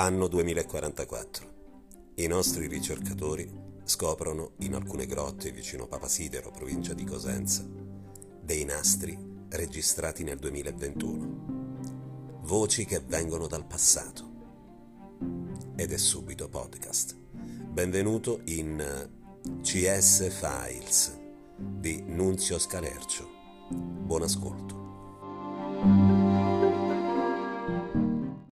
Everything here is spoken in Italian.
Anno 2044. I nostri ricercatori scoprono in alcune grotte vicino Papasidero, provincia di Cosenza, dei nastri registrati nel 2021. Voci che vengono dal passato. Ed è subito podcast. Benvenuto in eh, CS Files di Nunzio Scalercio. Buon ascolto.